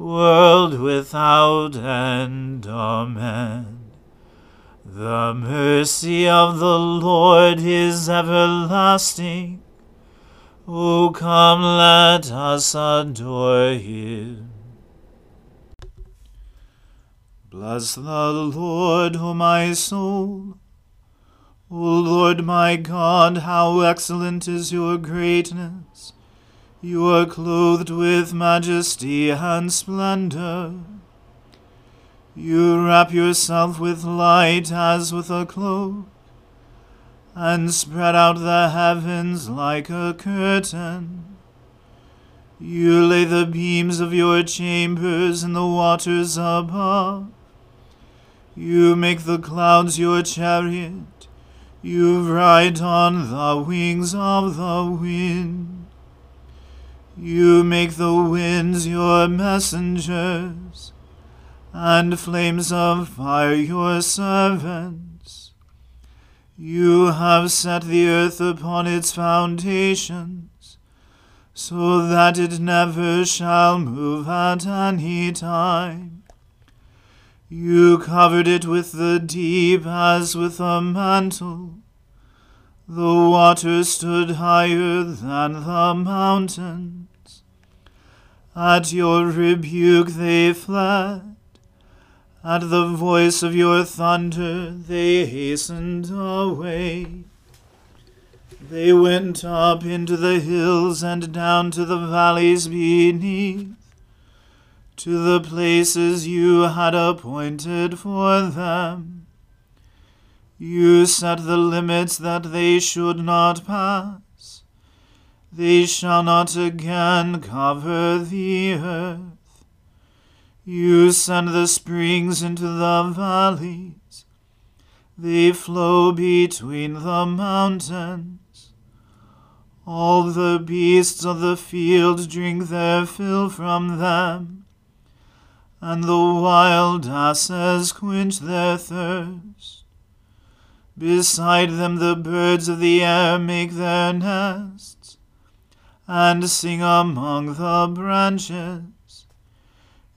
world without end. Amen. The mercy of the Lord is everlasting. O come, let us adore him. Bless the Lord, O my soul. O Lord my God, how excellent is your greatness! You are clothed with majesty and splendor. You wrap yourself with light as with a cloak, and spread out the heavens like a curtain. You lay the beams of your chambers in the waters above. You make the clouds your chariot. You ride on the wings of the wind. You make the winds your messengers, and flames of fire your servants. You have set the earth upon its foundations, so that it never shall move at any time. You covered it with the deep as with a mantle. The waters stood higher than the mountains. At your rebuke they fled. At the voice of your thunder they hastened away. They went up into the hills and down to the valleys beneath, to the places you had appointed for them. You set the limits that they should not pass they shall not again cover the earth. You send the springs into the valleys. They flow between the mountains. All the beasts of the field drink their fill from them, and the wild asses quench their thirst. Beside them the birds of the air make their nests, and sing among the branches.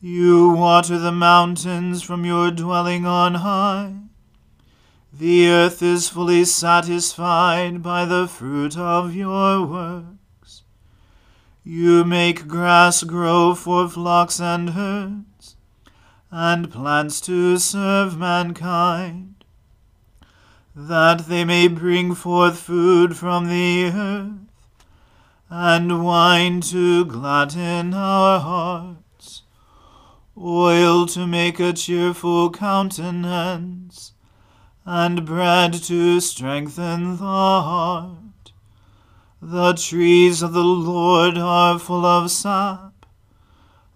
You water the mountains from your dwelling on high. The earth is fully satisfied by the fruit of your works. You make grass grow for flocks and herds, and plants to serve mankind, that they may bring forth food from the earth, and wine to gladden our hearts oil to make a cheerful countenance, and bread to strengthen the heart. The trees of the Lord are full of sap,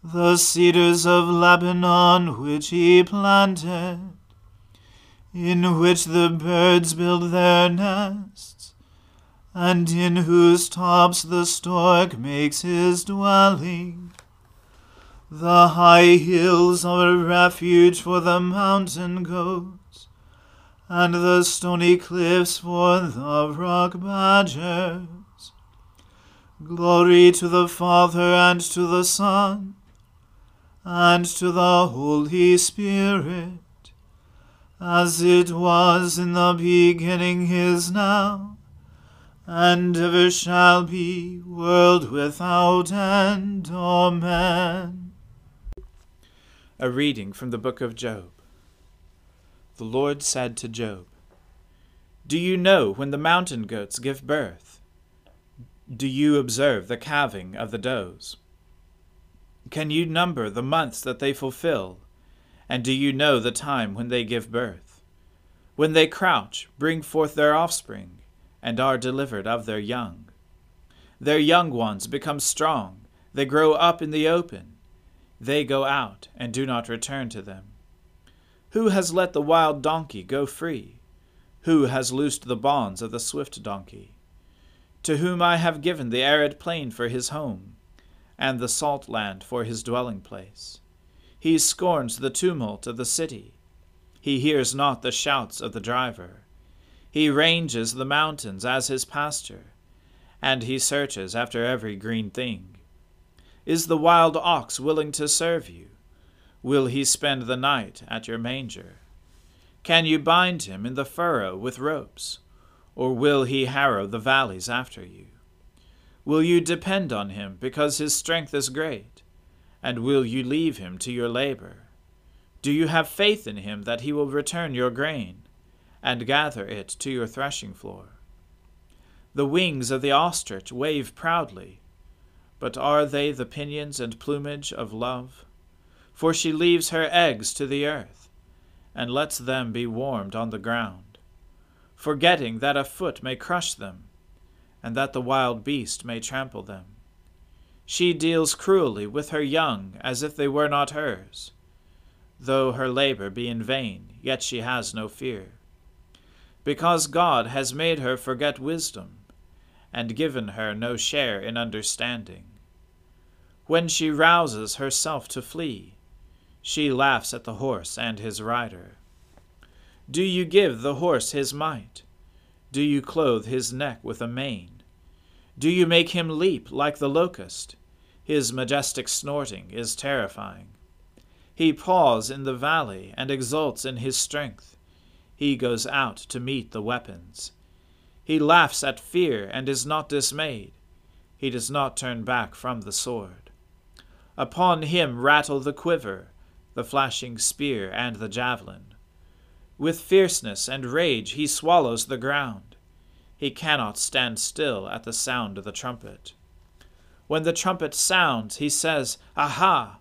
the cedars of Lebanon which he planted, in which the birds build their nests, and in whose tops the stork makes his dwelling. The high hills are a refuge for the mountain goats, and the stony cliffs for the rock badgers. Glory to the Father and to the Son and to the Holy Spirit, as it was in the beginning is now, and ever shall be, world without end. Amen. A reading from the book of Job. The Lord said to Job, Do you know when the mountain goats give birth? Do you observe the calving of the does? Can you number the months that they fulfill? And do you know the time when they give birth? When they crouch, bring forth their offspring, and are delivered of their young. Their young ones become strong, they grow up in the open they go out and do not return to them. Who has let the wild donkey go free? Who has loosed the bonds of the swift donkey? To whom I have given the arid plain for his home, and the salt land for his dwelling place. He scorns the tumult of the city. He hears not the shouts of the driver. He ranges the mountains as his pasture, and he searches after every green thing. Is the wild ox willing to serve you? Will he spend the night at your manger? Can you bind him in the furrow with ropes? Or will he harrow the valleys after you? Will you depend on him because his strength is great? And will you leave him to your labor? Do you have faith in him that he will return your grain, and gather it to your threshing floor? The wings of the ostrich wave proudly but are they the pinions and plumage of love? For she leaves her eggs to the earth, and lets them be warmed on the ground, forgetting that a foot may crush them, and that the wild beast may trample them. She deals cruelly with her young as if they were not hers. Though her labor be in vain, yet she has no fear. Because God has made her forget wisdom, and given her no share in understanding. When she rouses herself to flee, she laughs at the horse and his rider. Do you give the horse his might? Do you clothe his neck with a mane? Do you make him leap like the locust? His majestic snorting is terrifying. He paws in the valley and exults in his strength. He goes out to meet the weapons. He laughs at fear and is not dismayed. He does not turn back from the sword. Upon him rattle the quiver, the flashing spear, and the javelin. With fierceness and rage he swallows the ground. He cannot stand still at the sound of the trumpet. When the trumpet sounds, he says, Aha!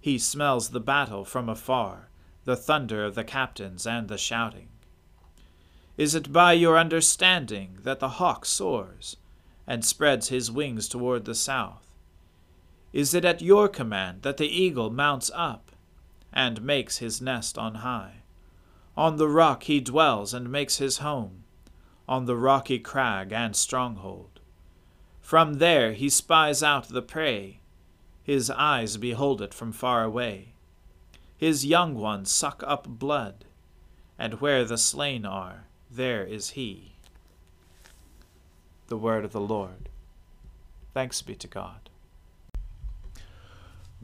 He smells the battle from afar, the thunder of the captains and the shouting. Is it by your understanding that the hawk soars, and spreads his wings toward the south? Is it at your command that the eagle mounts up, and makes his nest on high. On the rock he dwells and makes his home, on the rocky crag and stronghold. From there he spies out the prey, his eyes behold it from far away. His young ones suck up blood, and where the slain are, there is he. The word of the Lord. Thanks be to God.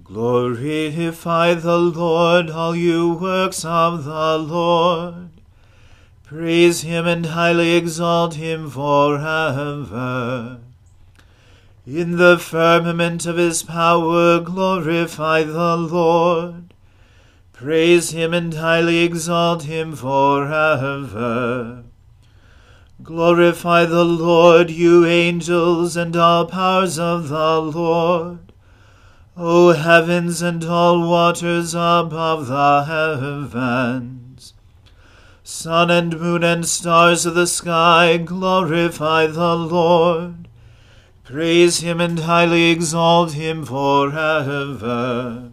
Glorify the Lord, all you works of the Lord. Praise him and highly exalt him forever. In the firmament of his power glorify the Lord. Praise him and highly exalt him forever. Glorify the Lord, you angels, and all powers of the Lord. O heavens and all waters above the heavens. Sun and moon and stars of the sky, glorify the Lord. Praise him and highly exalt him forever.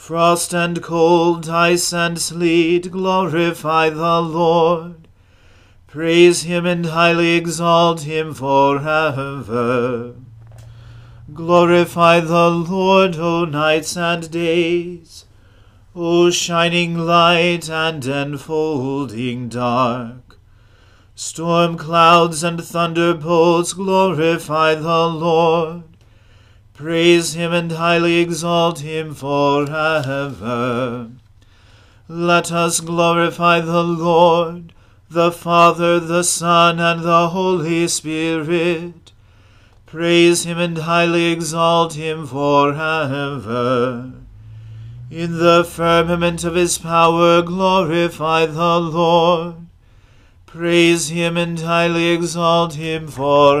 Frost and cold, ice and sleet, glorify the Lord. Praise him and highly exalt him forever. Glorify the Lord, O nights and days, O shining light and enfolding dark. Storm clouds and thunderbolts glorify the Lord. Praise him and highly exalt him forever. Let us glorify the Lord, the Father, the Son, and the Holy Spirit Praise him and highly exalt him forever. In the firmament of his power glorify the Lord. Praise him and highly exalt him forever.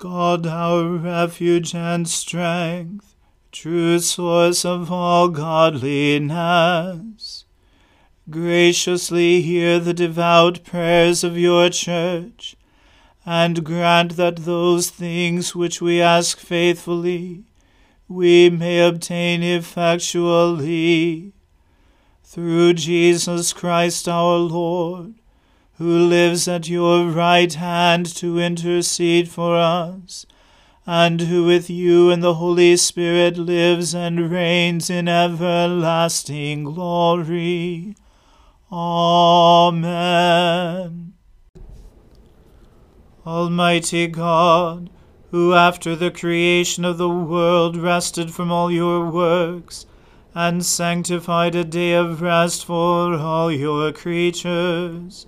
God, our refuge and strength, true source of all godliness, graciously hear the devout prayers of your church, and grant that those things which we ask faithfully we may obtain effectually. Through Jesus Christ our Lord, who lives at your right hand to intercede for us, and who with you and the Holy Spirit lives and reigns in everlasting glory. Amen. Almighty God, who after the creation of the world rested from all your works, and sanctified a day of rest for all your creatures,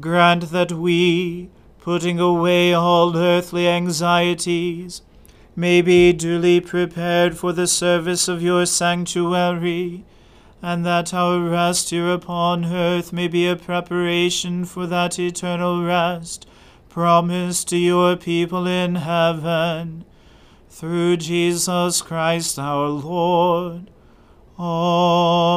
grant that we, putting away all earthly anxieties, may be duly prepared for the service of your sanctuary, and that our rest here upon earth may be a preparation for that eternal rest promised to your people in heaven. Through Jesus Christ our Lord. Amen.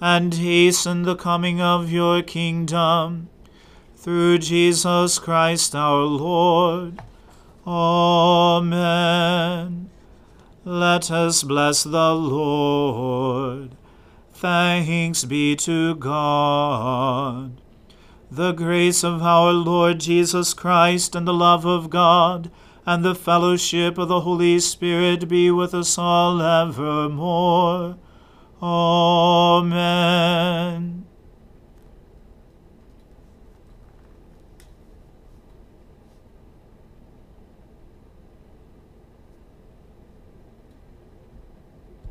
and hasten the coming of your kingdom. Through Jesus Christ our Lord. Amen. Let us bless the Lord. Thanks be to God. The grace of our Lord Jesus Christ and the love of God and the fellowship of the Holy Spirit be with us all evermore. Amen.